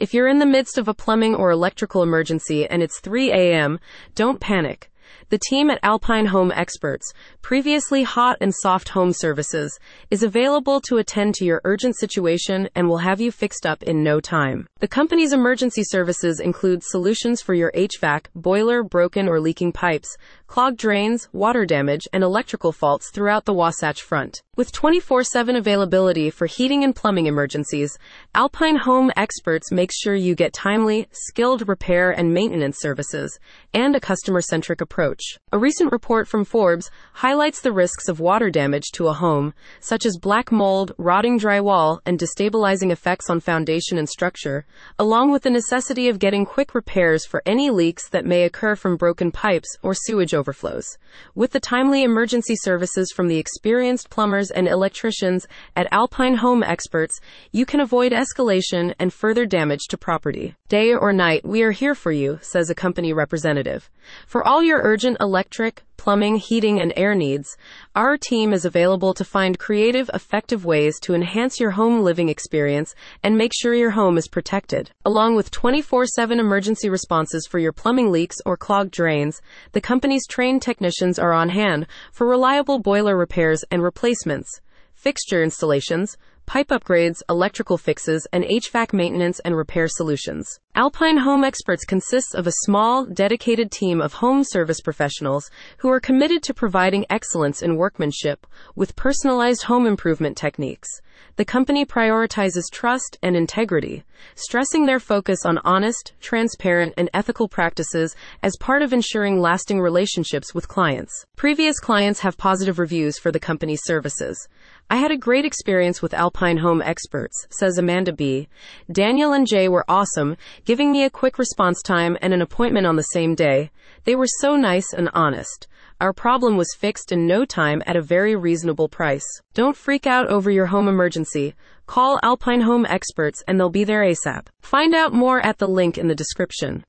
If you're in the midst of a plumbing or electrical emergency and it's 3 a.m., don't panic. The team at Alpine Home Experts, previously Hot and Soft Home Services, is available to attend to your urgent situation and will have you fixed up in no time. The company's emergency services include solutions for your HVAC, boiler, broken or leaking pipes, clogged drains, water damage, and electrical faults throughout the Wasatch Front. With 24 7 availability for heating and plumbing emergencies, Alpine Home Experts makes sure you get timely, skilled repair and maintenance services and a customer centric approach. A recent report from Forbes highlights the risks of water damage to a home, such as black mold, rotting drywall, and destabilizing effects on foundation and structure, along with the necessity of getting quick repairs for any leaks that may occur from broken pipes or sewage overflows. With the timely emergency services from the experienced plumbers and electricians at Alpine Home Experts, you can avoid escalation and further damage to property. Day or night, we are here for you, says a company representative. For all your urgent electric, plumbing, heating, and air needs, our team is available to find creative, effective ways to enhance your home living experience and make sure your home is protected. Along with 24 7 emergency responses for your plumbing leaks or clogged drains, the company's trained technicians are on hand for reliable boiler repairs and replacements, fixture installations, pipe upgrades, electrical fixes, and HVAC maintenance and repair solutions. Alpine Home Experts consists of a small, dedicated team of home service professionals who are committed to providing excellence in workmanship with personalized home improvement techniques. The company prioritizes trust and integrity, stressing their focus on honest, transparent, and ethical practices as part of ensuring lasting relationships with clients. Previous clients have positive reviews for the company's services. I had a great experience with Alpine Home Experts, says Amanda B. Daniel and Jay were awesome, giving me a quick response time and an appointment on the same day. They were so nice and honest. Our problem was fixed in no time at a very reasonable price. Don't freak out over your home emergency. Call Alpine Home Experts and they'll be there ASAP. Find out more at the link in the description.